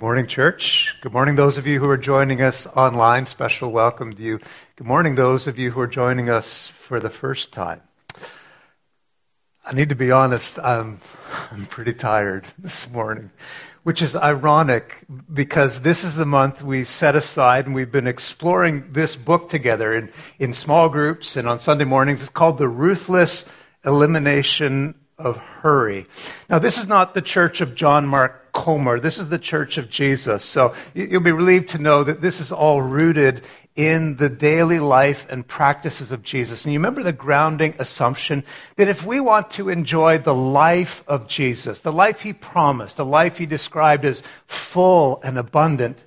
Good morning, church. Good morning, those of you who are joining us online. Special welcome to you. Good morning, those of you who are joining us for the first time. I need to be honest, I'm, I'm pretty tired this morning, which is ironic because this is the month we set aside and we've been exploring this book together in, in small groups and on Sunday mornings. It's called The Ruthless Elimination of Hurry. Now, this is not the church of John Mark Comer. This is the church of Jesus. So you'll be relieved to know that this is all rooted in the daily life and practices of Jesus. And you remember the grounding assumption that if we want to enjoy the life of Jesus, the life he promised, the life he described as full and abundant,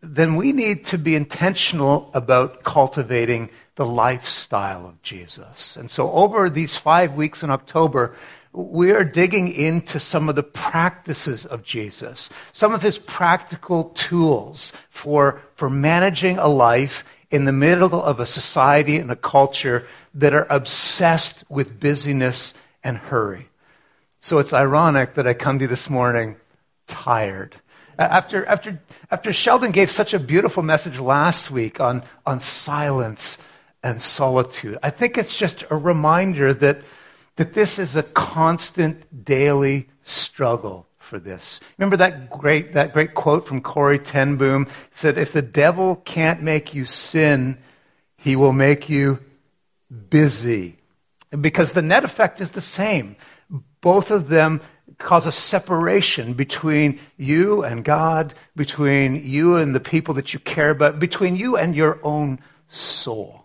then we need to be intentional about cultivating the lifestyle of Jesus. And so over these five weeks in October, we are digging into some of the practices of Jesus, some of his practical tools for, for managing a life in the middle of a society and a culture that are obsessed with busyness and hurry. So it's ironic that I come to you this morning tired. After, after, after Sheldon gave such a beautiful message last week on, on silence and solitude, I think it's just a reminder that that this is a constant daily struggle for this. Remember that great, that great quote from Corrie ten Boom? It said, if the devil can't make you sin, he will make you busy. Because the net effect is the same. Both of them cause a separation between you and God, between you and the people that you care about, between you and your own soul.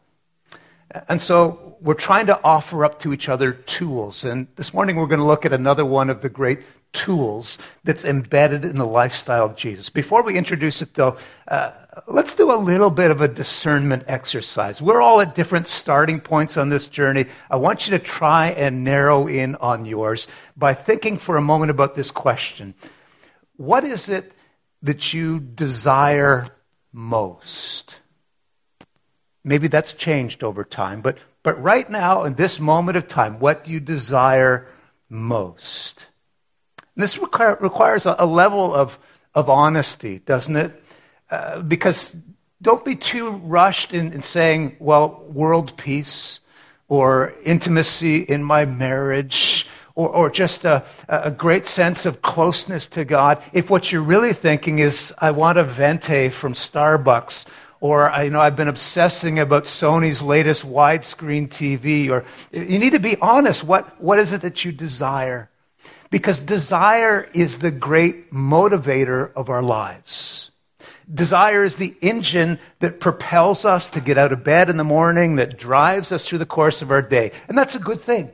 And so we're trying to offer up to each other tools. And this morning we're going to look at another one of the great tools that's embedded in the lifestyle of Jesus. Before we introduce it, though, uh, let's do a little bit of a discernment exercise. We're all at different starting points on this journey. I want you to try and narrow in on yours by thinking for a moment about this question What is it that you desire most? Maybe that's changed over time, but but right now, in this moment of time, what do you desire most? And this require, requires a, a, level of, of honesty, doesn't it? Uh, because don't be too rushed in, in saying, well, world peace or intimacy in my marriage or, or just a, a, great sense of closeness to God. If what you're really thinking is, I want a venti from Starbucks or you know, I've been obsessing about Sony's latest widescreen TV, or you need to be honest. What, what is it that you desire? Because desire is the great motivator of our lives. Desire is the engine that propels us to get out of bed in the morning, that drives us through the course of our day. And that's a good thing.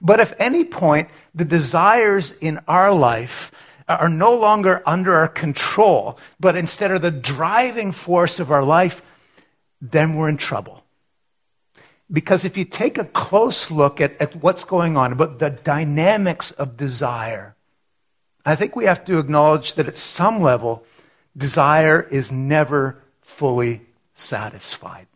But if any point the desires in our life are no longer under our control, but instead are the driving force of our life, then we're in trouble. Because if you take a close look at, at what's going on, about the dynamics of desire, I think we have to acknowledge that at some level, desire is never fully satisfied.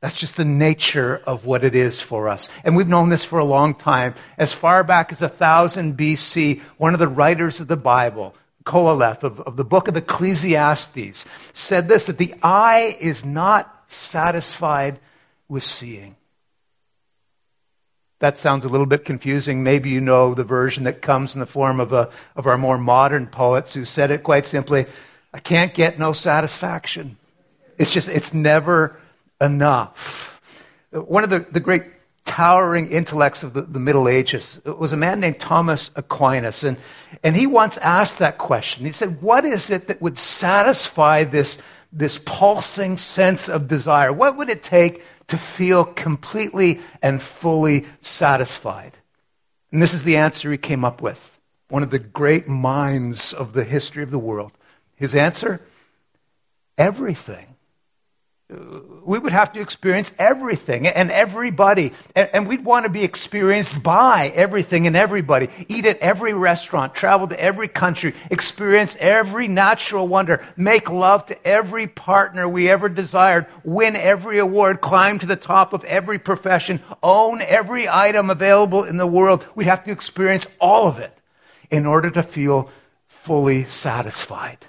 That's just the nature of what it is for us. And we've known this for a long time. As far back as 1000 BC, one of the writers of the Bible, Qoheleth, of, of the book of Ecclesiastes, said this that the eye is not satisfied with seeing. That sounds a little bit confusing. Maybe you know the version that comes in the form of, a, of our more modern poets who said it quite simply I can't get no satisfaction. It's just, it's never enough. One of the, the great towering intellects of the, the, Middle Ages was a man named Thomas Aquinas. And, and he once asked that question. He said, What is it that would satisfy this, this pulsing sense of desire? What would it take to feel completely and fully satisfied? And this is the answer he came up with. One of the great minds of the history of the world. His answer? Everything we would have to experience everything and everybody. And we'd want to be experienced by everything and everybody. Eat at every restaurant, travel to every country, experience every natural wonder, make love to every partner we ever desired, win every award, climb to the top of every profession, own every item available in the world. We'd have to experience all of it in order to feel fully satisfied.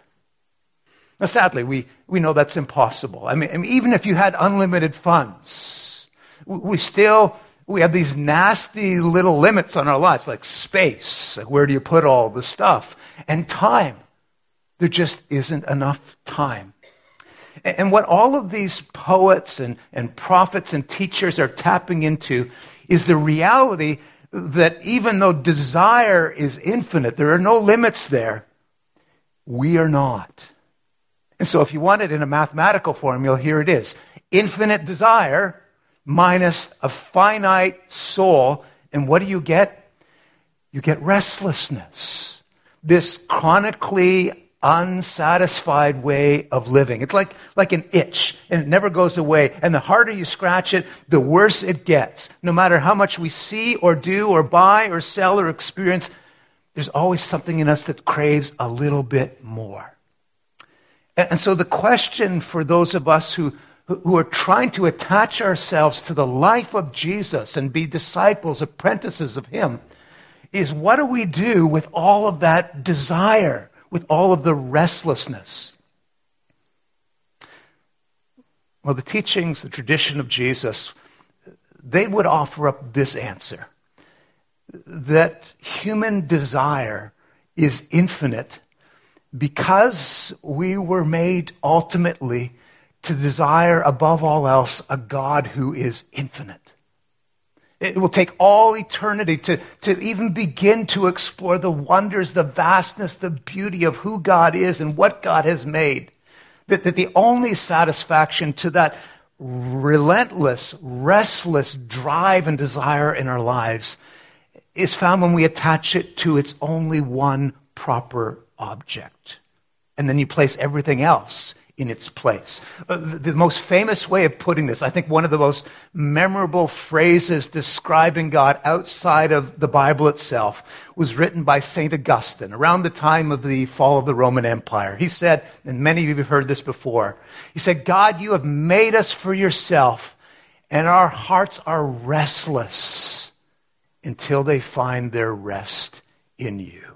Now, sadly, we, we know that's impossible. I mean, I mean, even if you had unlimited funds, we still we have these nasty little limits on our lives, like space. Like where do you put all the stuff? And time. There just isn't enough time. And what all of these poets and, and prophets and teachers are tapping into is the reality that even though desire is infinite, there are no limits there, we are not. And so if you want it in a mathematical formula, here it is. Infinite desire minus a finite soul. And what do you get? You get restlessness. This chronically unsatisfied way of living. It's like, like an itch, and it never goes away. And the harder you scratch it, the worse it gets. No matter how much we see or do or buy or sell or experience, there's always something in us that craves a little bit more. And so the question for those of us who, who are trying to attach ourselves to the life of Jesus and be disciples, apprentices of Him, is what do we do with all of that desire, with all of the restlessness? Well, the teachings, the tradition of Jesus, they would offer up this answer that human desire is infinite because we were made ultimately to desire above all else a God who is infinite. It will take all eternity to, to even begin to explore the wonders, the vastness, the beauty of who God is and what God has made. That, that the only satisfaction to that relentless, restless drive and desire in our lives is found when we attach it to its only one proper object. And then you place everything else in its place. Uh, the, the most famous way of putting this, I think one of the most memorable phrases describing God outside of the Bible itself, was written by St. Augustine around the time of the fall of the Roman Empire. He said, and many of you have heard this before, he said, God, you have made us for yourself, and our hearts are restless until they find their rest in you.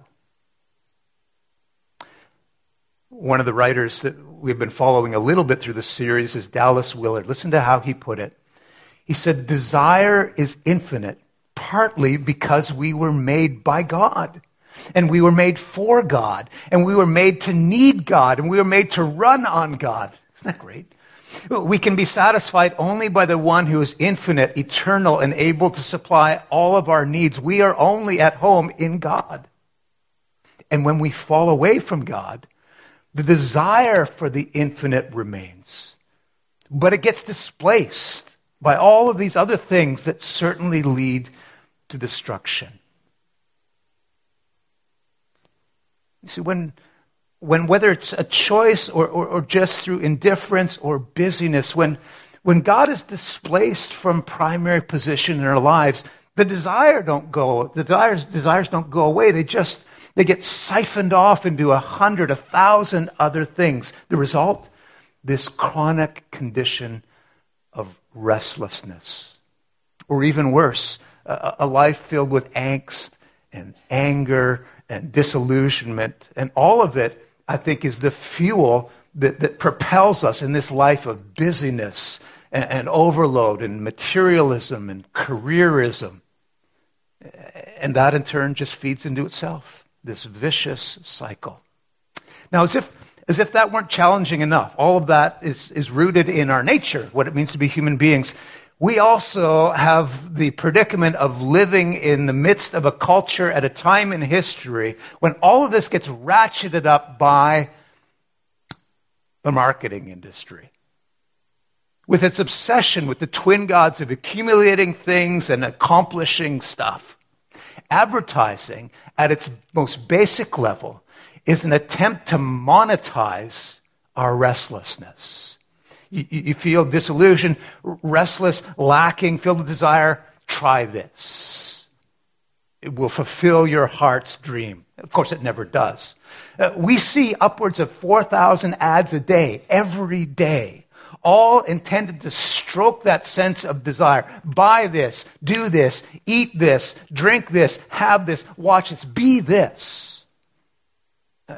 One of the writers that we've been following a little bit through the series is Dallas Willard. Listen to how he put it. He said, Desire is infinite, partly because we were made by God. And we were made for God. And we were made to need God. And we were made to run on God. Isn't that great? We can be satisfied only by the one who is infinite, eternal, and able to supply all of our needs. We are only at home in God. And when we fall away from God, the desire for the infinite remains, but it gets displaced by all of these other things that certainly lead to destruction. You see, when, when whether it's a choice or, or, or just through indifference or busyness, when, when God is displaced from primary position in our lives, the desire don't go, the desires, desires don't go away. They just they get siphoned off into a hundred, a thousand other things. The result? This chronic condition of restlessness. Or even worse, a, life filled with angst and anger and disillusionment. And all of it, I think, is the fuel that, that propels us in this life of busyness and, and overload and materialism and careerism. And that in turn just feeds into itself this vicious cycle. Now, as if, as if that weren't challenging enough, all of that is, is rooted in our nature, what it means to be human beings. We also have the predicament of living in the midst of a culture at a time in history when all of this gets ratcheted up by the marketing industry. With its obsession with the twin gods of accumulating things and accomplishing stuff. Advertising, at its most basic level, is an attempt to monetize our restlessness. You, you, feel disillusioned, restless, lacking, filled with desire. Try this. It will fulfill your heart's dream. Of course, it never does. Uh, we see upwards of 4,000 ads a day, every day all intended to stroke that sense of desire. Buy this, do this, eat this, drink this, have this, watch this, be this.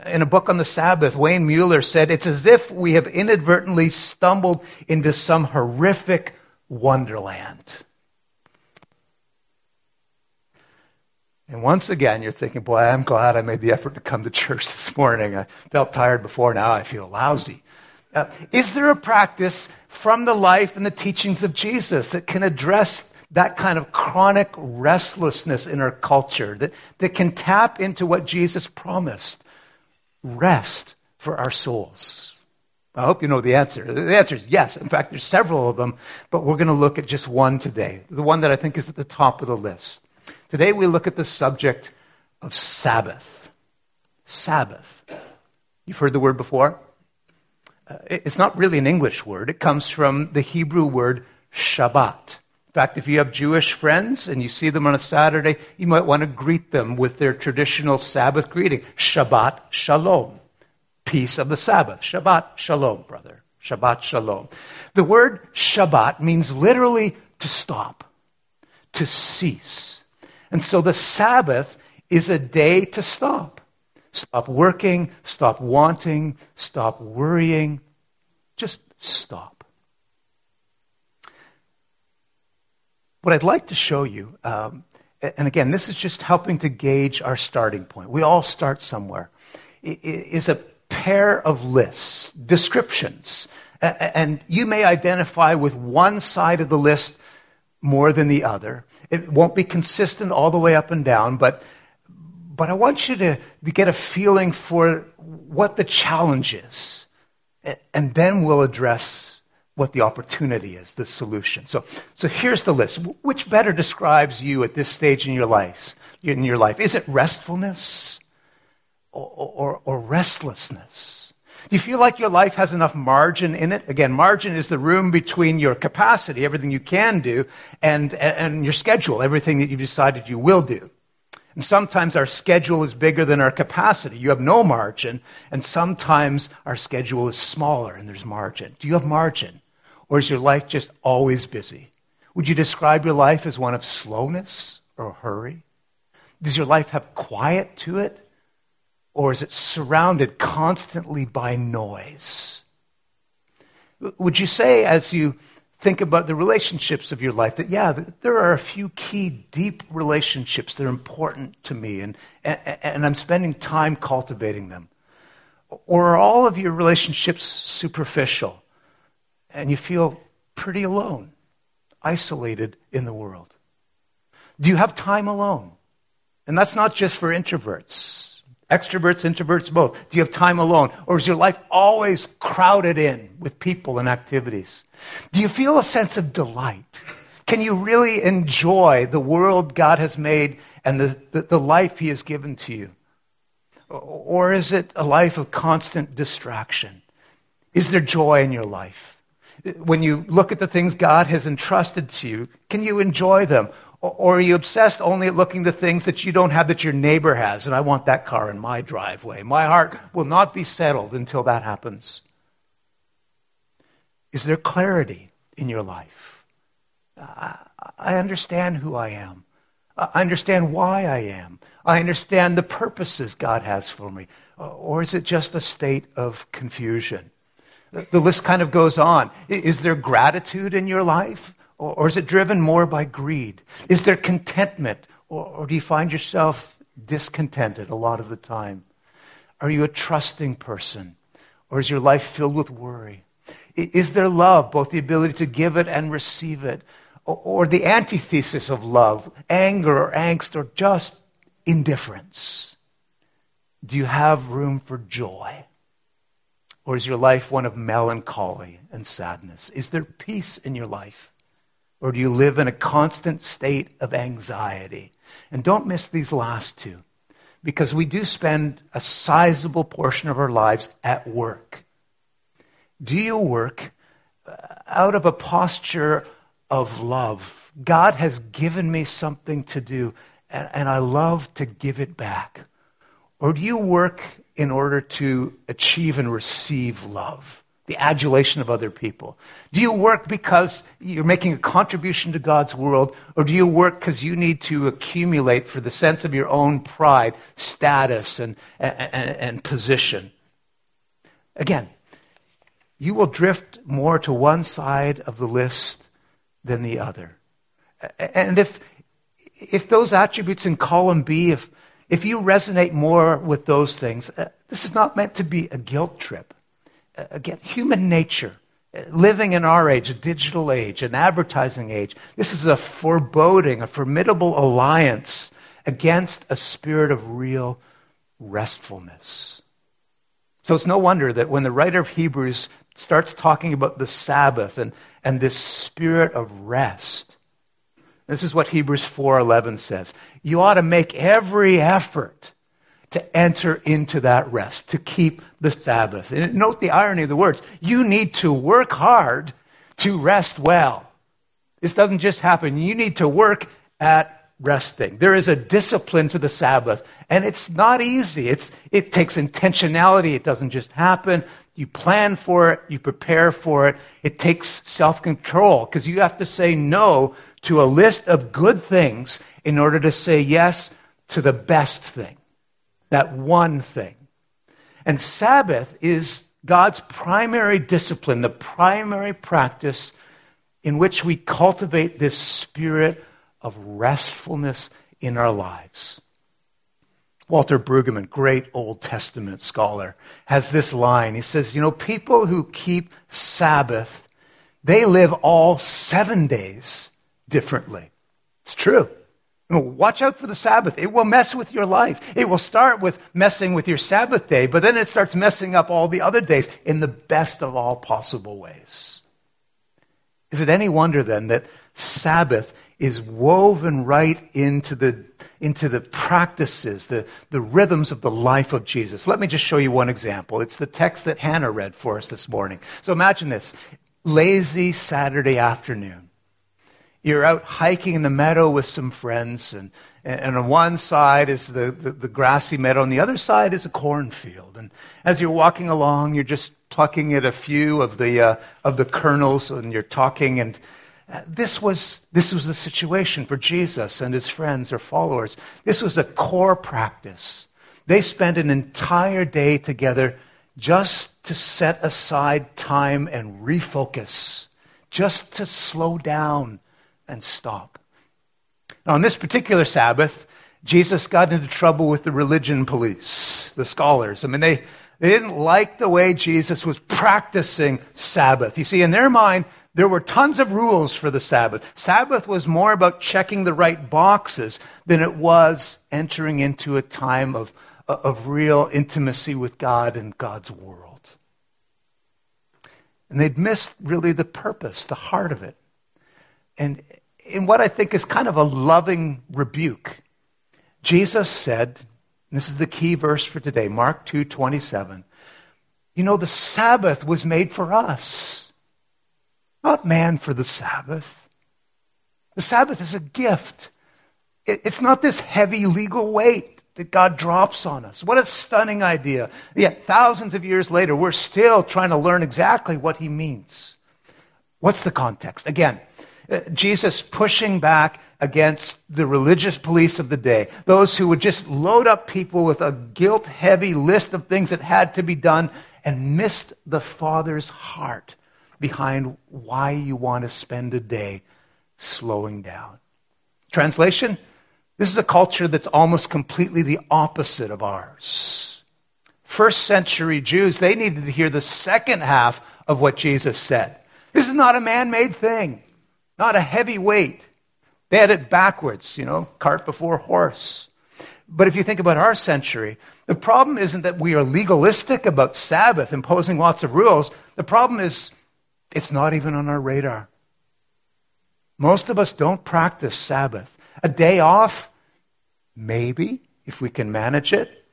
In a book on the Sabbath, Wayne Muller said, It's as if we have inadvertently stumbled into some horrific wonderland. And once again, you're thinking, boy, I'm glad I made the effort to come to church this morning. I felt tired before, now I feel lousy. Uh, is there a practice from the life and the teachings of Jesus that can address that kind of chronic restlessness in our culture, that, that can tap into what Jesus promised rest for our souls? I hope you know the answer. The answer is yes. In fact, there's several of them, but we're going to look at just one today, the one that I think is at the top of the list. Today we look at the subject of Sabbath. Sabbath. You've heard the word before? Uh, it's not really an English word. It comes from the Hebrew word Shabbat. In fact, if you have Jewish friends and you see them on a Saturday, you might want to greet them with their traditional Sabbath greeting Shabbat Shalom. Peace of the Sabbath. Shabbat Shalom, brother. Shabbat Shalom. The word Shabbat means literally to stop, to cease. And so the Sabbath is a day to stop. Stop working, stop wanting, stop worrying. Just stop. What I'd like to show you, um, and again, this is just helping to gauge our starting point. We all start somewhere, is a pair of lists, descriptions. And you may identify with one side of the list more than the other. It won't be consistent all the way up and down, but, but I want you to, to get a feeling for what the challenge is. And then we'll address what the opportunity is, the solution. So, so here's the list. Which better describes you at this stage in your life? In your life, is it restfulness or, or, or restlessness? Do you feel like your life has enough margin in it? Again, margin is the room between your capacity, everything you can do, and, and your schedule, everything that you've decided you will do. And sometimes our schedule is bigger than our capacity. You have no margin. And sometimes our schedule is smaller and there's margin. Do you have margin? Or is your life just always busy? Would you describe your life as one of slowness or hurry? Does your life have quiet to it? Or is it surrounded constantly by noise? Would you say, as you think about the relationships of your life, that, yeah, there are a few key, deep relationships that are important to me, and, and, and I'm spending time cultivating them? Or are all of your relationships superficial and you feel pretty alone, isolated in the world? Do you have time alone? And that's not just for introverts. Extroverts, introverts, both. Do you have time alone? Or is your life always crowded in with people and activities? Do you feel a sense of delight? Can you really enjoy the world God has made and the, the, the life He has given to you? Or is it a life of constant distraction? Is there joy in your life? When you look at the things God has entrusted to you, can you enjoy them? Or are you obsessed only at looking at things that you don't have that your neighbor has? And I want that car in my driveway. My heart will not be settled until that happens. Is there clarity in your life? I understand who I am. I understand why I am. I understand the purposes God has for me. Or is it just a state of confusion? The list kind of goes on. Is there gratitude in your life? Or, or is it driven more by greed? Is there contentment? Or, or do you find yourself discontented a lot of the time? Are you a trusting person? Or is your life filled with worry? Is there love, both the ability to give it and receive it? Or the antithesis of love, anger or angst or just indifference? Do you have room for joy? Or is your life one of melancholy and sadness? Is there peace in your life? Or do you live in a constant state of anxiety? And don't miss these last two, because we do spend a sizable portion of our lives at work. Do you work uh, out of a posture of love? God has given me something to do, and, and I love to give it back. Or do you work in order to achieve and receive love the adulation of other people? Do you work because you're making a contribution to God's world, or do you work because you need to accumulate for the sense of your own pride, status, and, and, and position? Again, you will drift more to one side of the list than the other. And if, if those attributes in column B, if, if you resonate more with those things, uh, this is not meant to be a guilt trip. Uh, again, human nature, uh, living in our age, a digital age, an advertising age, this is a foreboding, a formidable alliance against a spirit of real restfulness. So it's no wonder that when the writer of Hebrews starts talking about the Sabbath and, and this spirit of rest, this is what Hebrews 4:11 says. You ought to make every effort to enter into that rest, to keep the Sabbath. And note the irony of the words. You need to work hard to rest well. This doesn't just happen. You need to work at resting. There is a discipline to the Sabbath, and it's not easy. It's, it takes intentionality. It doesn't just happen. You plan for it, you prepare for it. It takes self control because you have to say no to a list of good things in order to say yes to the best thing, that one thing. And Sabbath is God's primary discipline, the primary practice in which we cultivate this spirit of restfulness in our lives. Walter Brueggemann, great Old Testament scholar, has this line. He says, You know, people who keep Sabbath, they live all seven days differently. It's true. Watch out for the Sabbath. It will mess with your life. It will start with messing with your Sabbath day, but then it starts messing up all the other days in the best of all possible ways. Is it any wonder then that Sabbath is woven right into the, into the practices, the, the rhythms of the life of Jesus? Let me just show you one example. It's the text that Hannah read for us this morning. So imagine this lazy Saturday afternoon you're out hiking in the meadow with some friends, and, and on one side is the, the, the, grassy meadow, and the other side is a cornfield. And as you're walking along, you're just plucking at a few of the, uh, of the kernels, and you're talking. And uh, this was, this was the situation for Jesus and his friends or followers. This was a core practice. They spent an entire day together just to set aside time and refocus, just to slow down and stop. Now, on this particular Sabbath, Jesus got into trouble with the religion police, the scholars. I mean, they, they didn't like the way Jesus was practicing Sabbath. You see, in their mind, there were tons of rules for the Sabbath. Sabbath was more about checking the right boxes than it was entering into a time of, of real intimacy with God and God's world. And they'd missed really the purpose, the heart of it. And in what I think is kind of a loving rebuke, Jesus said, this is the key verse for today, Mark 2 27. You know, the Sabbath was made for us, not man for the Sabbath. The Sabbath is a gift. It's not this heavy legal weight that God drops on us. What a stunning idea. Yet, thousands of years later, we're still trying to learn exactly what he means. What's the context? Again, Uh, Jesus pushing back against the religious police of the day, those who would just load up people with a guilt heavy list of things that had to be done and missed the Father's heart behind why you want to spend a day slowing down. Translation this is a culture that's almost completely the opposite of ours. First century Jews, they needed to hear the second half of what Jesus said. This is not a man made thing not a heavy weight. They had it backwards, you know, cart before horse. But if you think about our century, the problem isn't that we are legalistic about Sabbath, imposing lots of rules. The problem is it's not even on our radar. Most of us don't practice Sabbath. A day off, maybe, if we can manage it.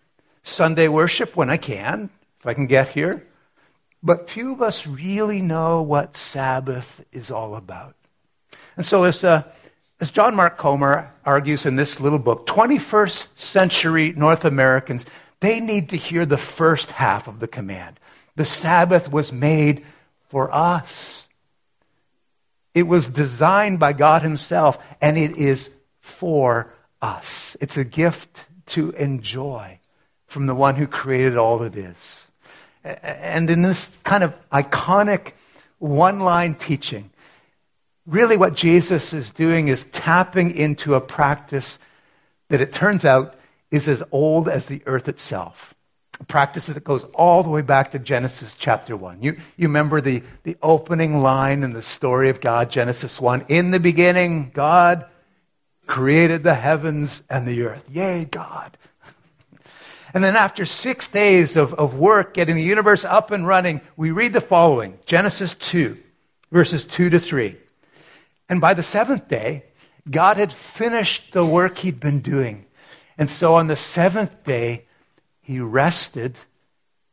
Sunday worship when I can, if I can get here. But few of us really know what Sabbath is all about. And so, as, uh, as John Mark Comer argues in this little book, 21st century North Americans, They need to hear the first half of the command. The Sabbath was made for us. It was designed by God Himself, and it is for us. It's a gift to enjoy from the one who created all that is. And in this kind of iconic one line teaching, really what Jesus is doing is tapping into a practice that it turns out is as old as the earth itself. A practice that goes all the way back to Genesis chapter 1. You, you remember the, the opening line in the story of God, Genesis 1. In the beginning, God created the heavens and the earth. Yay, God. And then after six days of, of work getting the universe up and running, we read the following Genesis 2, verses 2 to 3. And by the seventh day, God had finished the work he'd been doing. And so on the seventh day, he rested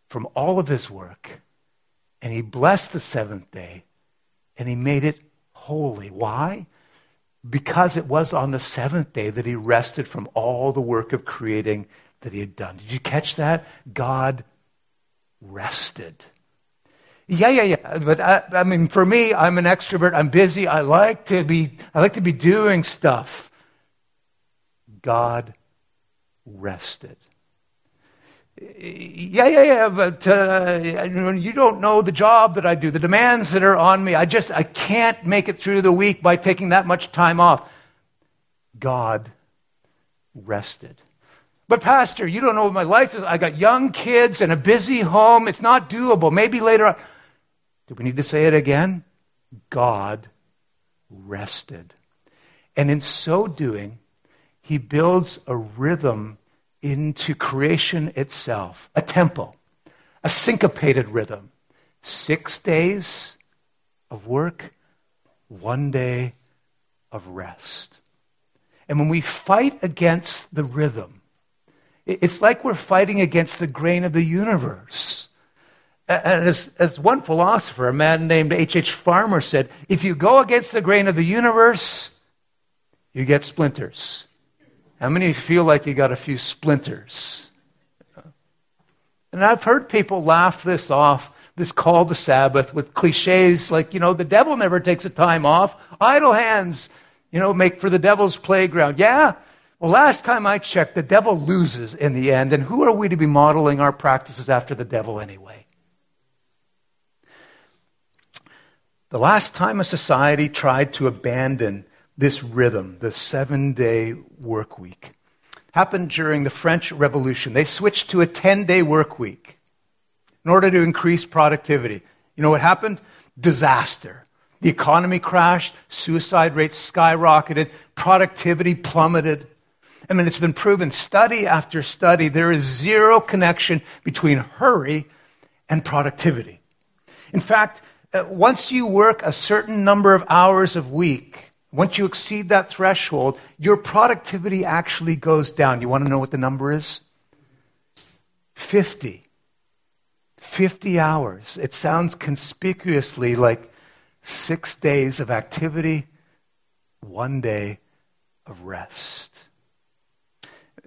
from all of his work and he blessed the seventh day and he made it holy. Why? Because it was on the seventh day that he rested from all the work of creating that he had done. Did you catch that? God rested. Yeah, yeah, yeah. But I, I, mean, for me, I'm an extrovert. I'm busy. I like to be. I like to be doing stuff. God rested. Yeah, yeah, yeah. But uh, you don't know the job that I do, the demands that are on me. I just I can't make it through the week by taking that much time off. God rested. But, Pastor, you don't know what my life is. I got young kids and a busy home. It's not doable. Maybe later on. Do we need to say it again? God rested. And in so doing, he builds a rhythm into creation itself, a tempo, a syncopated rhythm. Six days of work, one day of rest. And when we fight against the rhythm, it's like we're fighting against the grain of the universe. And as, as one philosopher, a man named H.H. H. Farmer, said, if you go against the grain of the universe, you get splinters. How many of you feel like you got a few splinters? And I've heard people laugh this off, this call to Sabbath, with cliches like, you know, the devil never takes a time off. Idle hands, you know, make for the devil's playground. Yeah, well, last time I checked, the devil loses in the end, and who are we to be modeling our practices after the devil anyway? The last time a society tried to abandon this rhythm, the seven day work week, happened during the French Revolution. They switched to a 10 day work week in order to increase productivity. You know what happened? Disaster. The economy crashed, suicide rates skyrocketed, productivity plummeted. I mean, it's been proven study after study, there is zero connection between hurry and productivity. In fact, Uh, once you work a certain number of hours a week, once you exceed that threshold, your productivity actually goes down. You want to know what the number is? 50. 50 hours. It sounds conspicuously like six days of activity, one day of rest.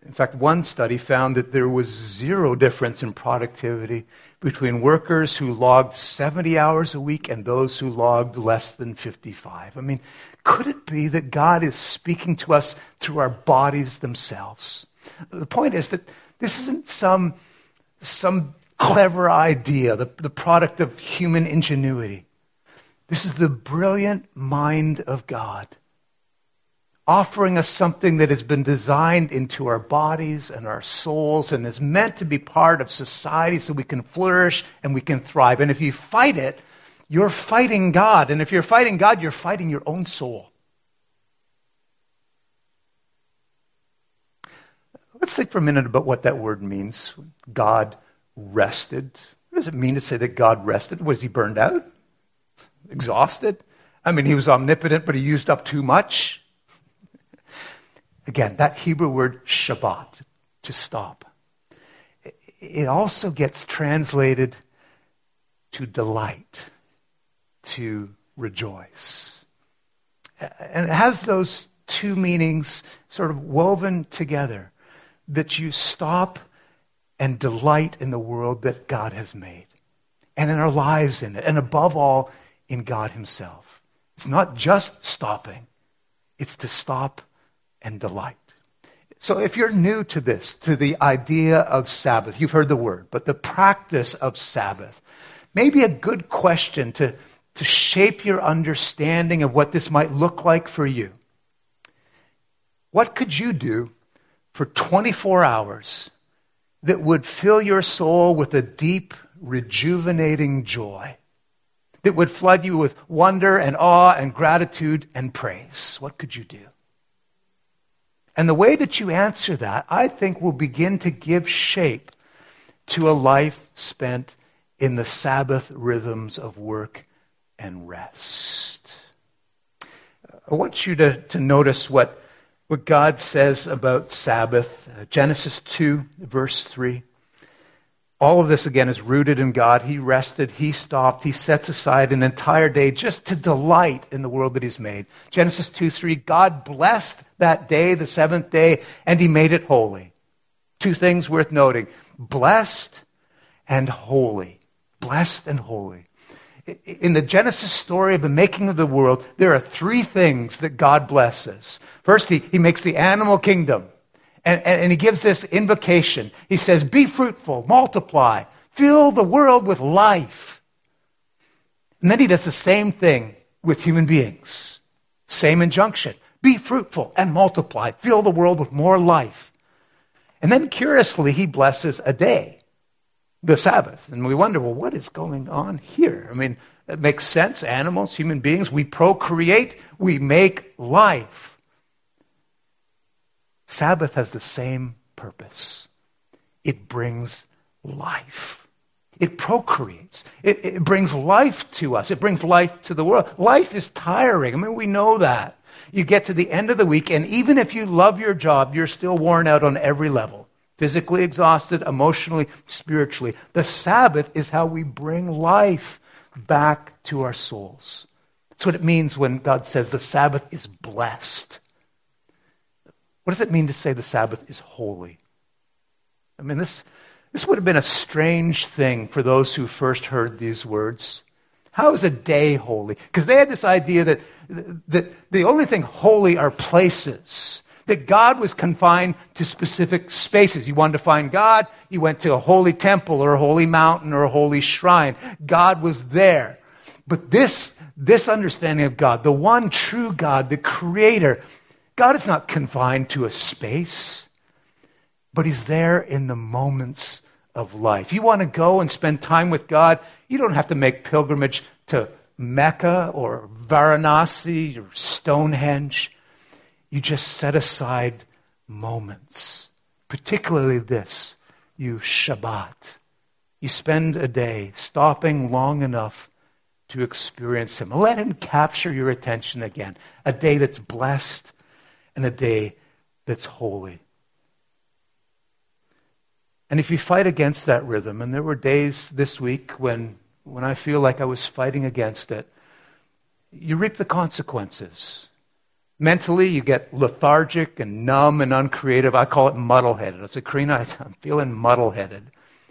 In fact, one study found that there was zero difference in productivity between workers who logged 70 hours a week and those who logged less than 55. I mean, could it be that God is speaking to us through our bodies themselves? The point is that this isn't some, some clever idea, the, the product of human ingenuity. This is the brilliant mind of God offering us something that has been designed into our bodies and our souls and is meant to be part of society so we can flourish and we can thrive. And if you fight it, you're fighting God. And if you're fighting God, you're fighting your own soul. Let's think for a minute about what that word means. God rested. What does it mean to say that God rested? Was he burned out? Exhausted? I mean, he was omnipotent, but he used up too much. Again, that Hebrew word Shabbat, to stop. It also gets translated to delight, to rejoice. And it has those two meanings sort of woven together that you stop and delight in the world that God has made and in our lives in it, and above all, in God Himself. It's not just stopping, it's to stop and delight. So if you're new to this, to the idea of Sabbath, you've heard the word, but the practice of Sabbath, maybe a good question to, to shape your understanding of what this might look like for you. What could you do for 24 hours that would fill your soul with a deep, rejuvenating joy? That would flood you with wonder and awe and gratitude and praise? What could you do? And the way that you answer that, I think, will begin to give shape to a life spent in the Sabbath rhythms of work and rest. I want you to, to notice what, what God says about Sabbath. Uh, Genesis 2, verse 3. All of this, again, is rooted in God. He rested, He stopped, He sets aside an entire day just to delight in the world that He's made. Genesis 2 3, God blessed that day, the seventh day, and He made it holy. Two things worth noting blessed and holy. Blessed and holy. In the Genesis story of the making of the world, there are three things that God blesses. First, He, he makes the animal kingdom. And, and, he gives this invocation. He says, Be fruitful, multiply, fill the world with life. And then he does the same thing with human beings. Same injunction. Be fruitful and multiply, fill the world with more life. And then curiously, he blesses a day, the Sabbath. And we wonder, well, what is going on here? I mean, it makes sense. Animals, human beings, we procreate, we make life. Sabbath has the same purpose it brings life. It procreates. It, it, brings life to us. It brings life to the world. Life is tiring. I mean, we know that. You get to the end of the week, and even if you love your job, you're still worn out on every level physically exhausted, emotionally, spiritually. The Sabbath is how we bring life back to our souls. That's what it means when God says the Sabbath is blessed. What does it mean to say the Sabbath is holy? I mean, this, this would have been a strange thing for those who first heard these words. How is a day holy? Because they had this idea that, that the only thing holy are places. That God was confined to specific spaces. You wanted to find God, you went to a holy temple or a holy mountain or a holy shrine. God was there. But this, this understanding of God, the one true God, the creator, God is not confined to a space, but He's there in the moments of life. You want to go and spend time with God, you don't have to make pilgrimage to Mecca or Varanasi or Stonehenge. You just set aside moments, particularly this you Shabbat. You spend a day stopping long enough to experience Him. Let Him capture your attention again. A day that's blessed and a day that's holy. And if you fight against that rhythm, and there were days this week when, when I feel like I was fighting against it, you reap the consequences. Mentally, you get lethargic and numb and uncreative. I call it muddle headed. I said, Karina, I'm feeling muddle headed.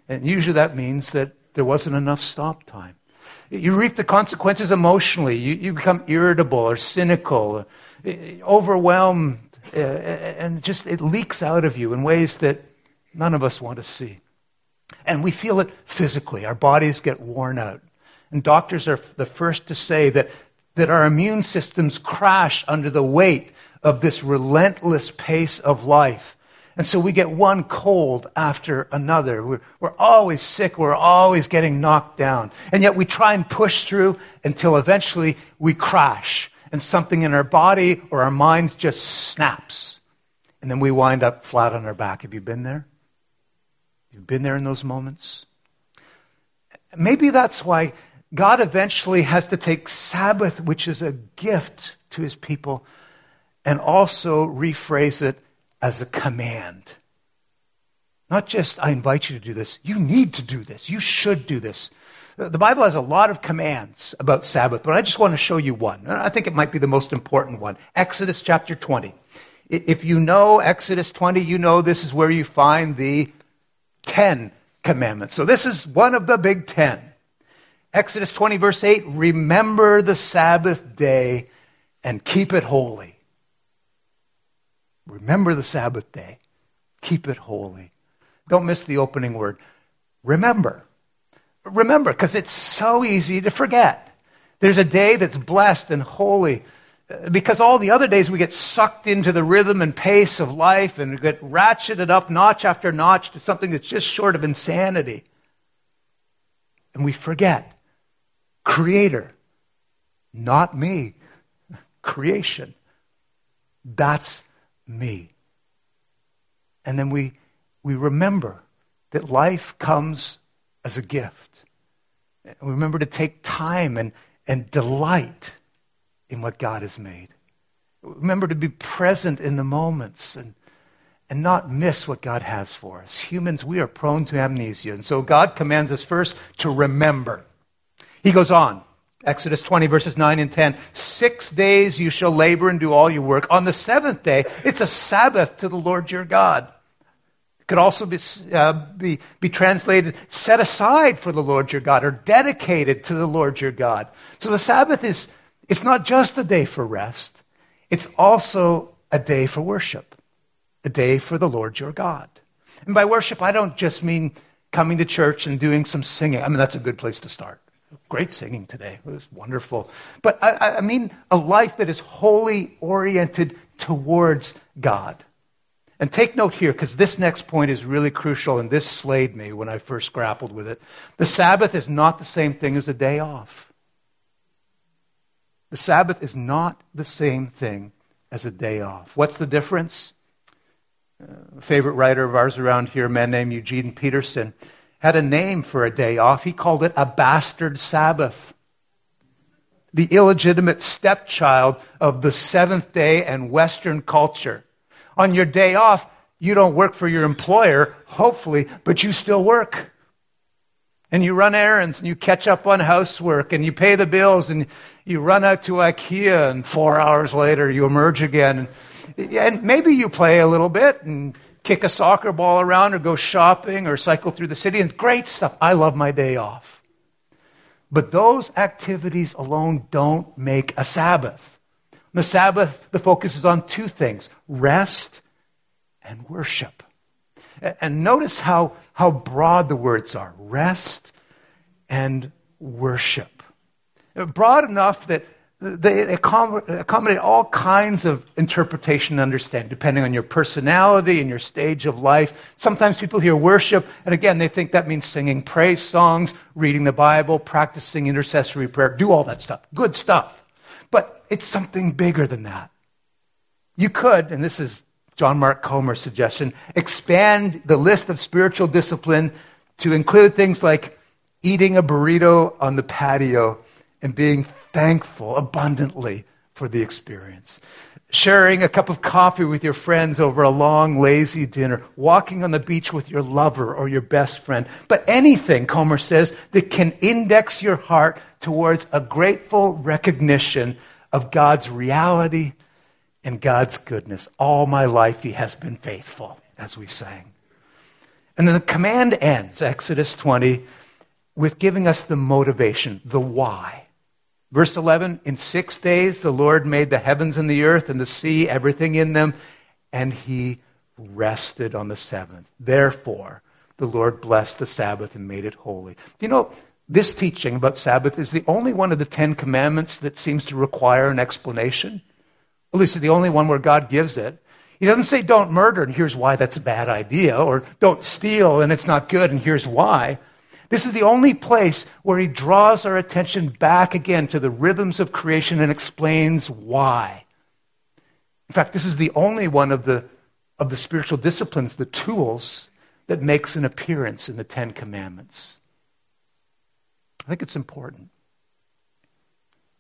And usually that means that there wasn't enough stop time. You reap the consequences emotionally. You, you become irritable or cynical overwhelmed, uh, and just it leaks out of you in ways that none of us want to see. And we feel it physically. Our bodies get worn out. And doctors are the first to say that, that our immune systems crash under the weight of this relentless pace of life. And so we get one cold after another. We're, we're always sick. We're always getting knocked down. And yet we try and push through until eventually we crash and something in our body or our minds just snaps. And then we wind up flat on our back. Have you been there? You've been there in those moments? Maybe that's why God eventually has to take Sabbath, which is a gift to his people, and also rephrase it as a command. Not just, I invite you to do this. You need to do this. You should do this. Uh, the Bible has a lot of commands about Sabbath, but I just want to show you one. I think it might be the most important one. Exodus chapter 20. If you know Exodus 20, you know this is where you find the ten commandments. So this is one of the big ten. Exodus 20, verse 8 Remember the Sabbath day and keep it holy. Remember the Sabbath day, keep it holy. Don't miss the opening word. Remember. Remember, because it's so easy to forget. There's a day that's blessed and holy uh, because all the other days we get sucked into the rhythm and pace of life and get ratcheted up notch after notch to something that's just short of insanity. And we forget Creator, not me. Creation. That's me. And then we, we remember that life comes as a gift. And we remember to take time and, and delight in what God has made. Remember to be present in the moments and, and not miss what God has for us. Humans, we are prone to amnesia. And so God commands us first to remember. He goes on, Exodus 20, verses 9 and 10. Six days you shall labor and do all your work. On the seventh day, it's a Sabbath to the Lord your God. Could also be, uh, be, be translated set aside for the Lord your God or dedicated to the Lord your God. So the Sabbath is it's not just a day for rest, it's also a day for worship, a day for the Lord your God. And by worship, I don't just mean coming to church and doing some singing. I mean, that's a good place to start. Great singing today. It was wonderful. But I, I mean a life that is wholly oriented towards God. And take note here, because this next point is really crucial, and this slayed me when I first grappled with it. The Sabbath is not the same thing as a day off. The Sabbath is not the same thing as a day off. What's the difference? Uh, a favorite writer of ours around here, a man named Eugene Peterson, had a name for a day off. He called it a bastard Sabbath. The illegitimate stepchild of the seventh day and Western culture. On your day off, you don't work for your employer, hopefully, but you still work and you run errands and you catch up on housework and you pay the bills and you run out to IKEA and four hours later you emerge again. And maybe you play a little bit and kick a soccer ball around or go shopping or cycle through the city and great stuff. I love my day off. But those activities alone don't make a Sabbath. The Sabbath, the focus is on two things rest and worship. And notice how, how broad the words are rest and worship. Broad enough that they accommodate all kinds of interpretation and understanding, depending on your personality and your stage of life. Sometimes people hear worship, and again, they think that means singing praise songs, reading the Bible, practicing intercessory prayer, do all that stuff. Good stuff. But it's something bigger than that. You could, and this is John Mark Comer's suggestion, expand the list of spiritual discipline to include things like eating a burrito on the patio and being thankful abundantly for the experience. Sharing a cup of coffee with your friends over a long, lazy dinner, walking on the beach with your lover or your best friend. But anything, Comer says, that can index your heart towards a grateful recognition of God's reality and God's goodness. All my life, He has been faithful, as we sang. And then the command ends, Exodus 20, with giving us the motivation, the why. Verse 11 In six days the Lord made the heavens and the earth and the sea, everything in them, and He rested on the seventh. Therefore, the Lord blessed the Sabbath and made it holy. You know, this teaching about Sabbath is the only one of the Ten Commandments that seems to require an explanation. At least it's the only one where God gives it. He doesn't say don't murder, and here's why that's a bad idea, or don't steal, and it's not good, and here's why. This is the only place where he draws our attention back again to the rhythms of creation and explains why. In fact, this is the only one of the, of the spiritual disciplines, the tools, that makes an appearance in the Ten Commandments. I think it's important.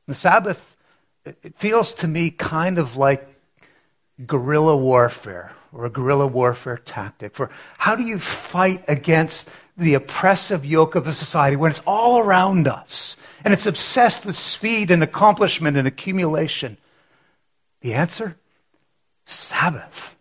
The Sabbath it feels to me kind of like guerrilla warfare or a guerrilla warfare tactic for how do you fight against the oppressive yoke of a society when it's all around us and it's obsessed with speed and accomplishment and accumulation? The answer? Sabbath.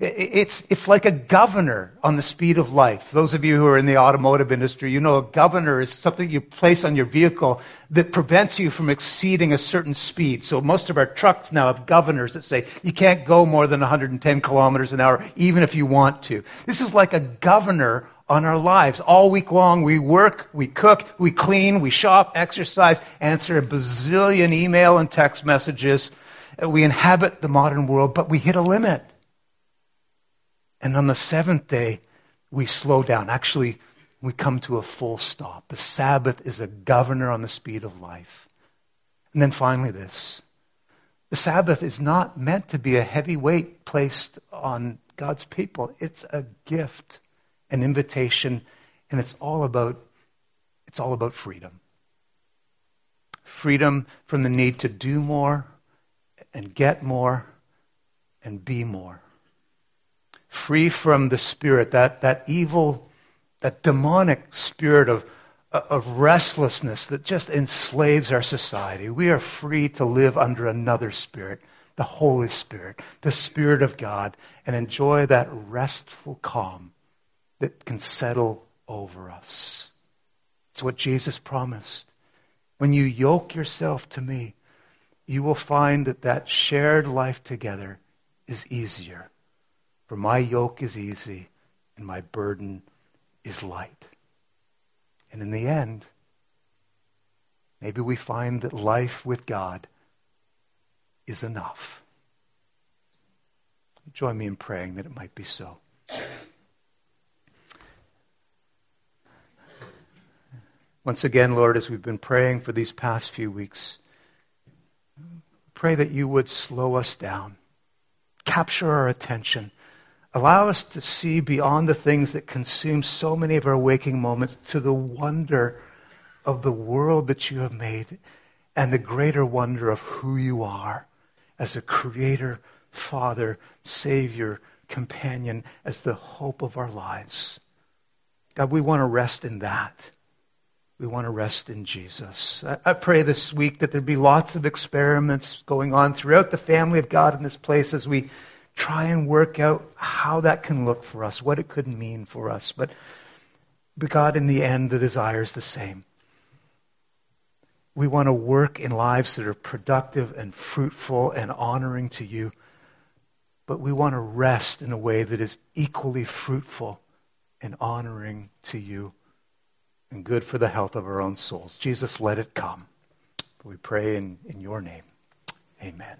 It's, it's like a governor on the speed of life. Those of you who are in the automotive industry, you know a governor is something you place on your vehicle that prevents you from exceeding a certain speed. So most of our trucks now have governors that say you can't go more than 110 kilometers an hour, even if you want to. This is like a governor on our lives. All week long, we work, we cook, we clean, we shop, exercise, answer a bazillion email and text messages. We inhabit the modern world, but we hit a limit. And on the seventh day, we slow down. Actually, we come to a full stop. The Sabbath is a governor on the speed of life. And then finally, this the Sabbath is not meant to be a heavy weight placed on God's people, it's a gift an invitation, and it's all about it's all about freedom. Freedom from the need to do more and get more and be more. Free from the spirit, that, that evil, that demonic spirit of, of restlessness that just enslaves our society. We are free to live under another spirit, the Holy Spirit, the Spirit of God, and enjoy that restful calm that can settle over us. It's what Jesus promised. When you yoke yourself to me, you will find that that shared life together is easier. For my yoke is easy and my burden is light. And in the end, maybe we find that life with God is enough. Join me in praying that it might be so. Once again, Lord, as we've been praying for these past few weeks, pray that you would slow us down, capture our attention, allow us to see beyond the things that consume so many of our waking moments to the wonder of the world that you have made and the greater wonder of who you are as a creator, father, savior, companion, as the hope of our lives. God, we want to rest in that. We want to rest in Jesus. I, I pray this week that there be lots of experiments going on throughout the family of God in this place as we try and work out how that can look for us, what it could mean for us. But, but God, in the end, the desire is the same. We want to work in lives that are productive and fruitful and honoring to you, but we want to rest in a way that is equally fruitful and honoring to you and good for the health of our own souls. Jesus, let it come. We pray in, in your name. Amen.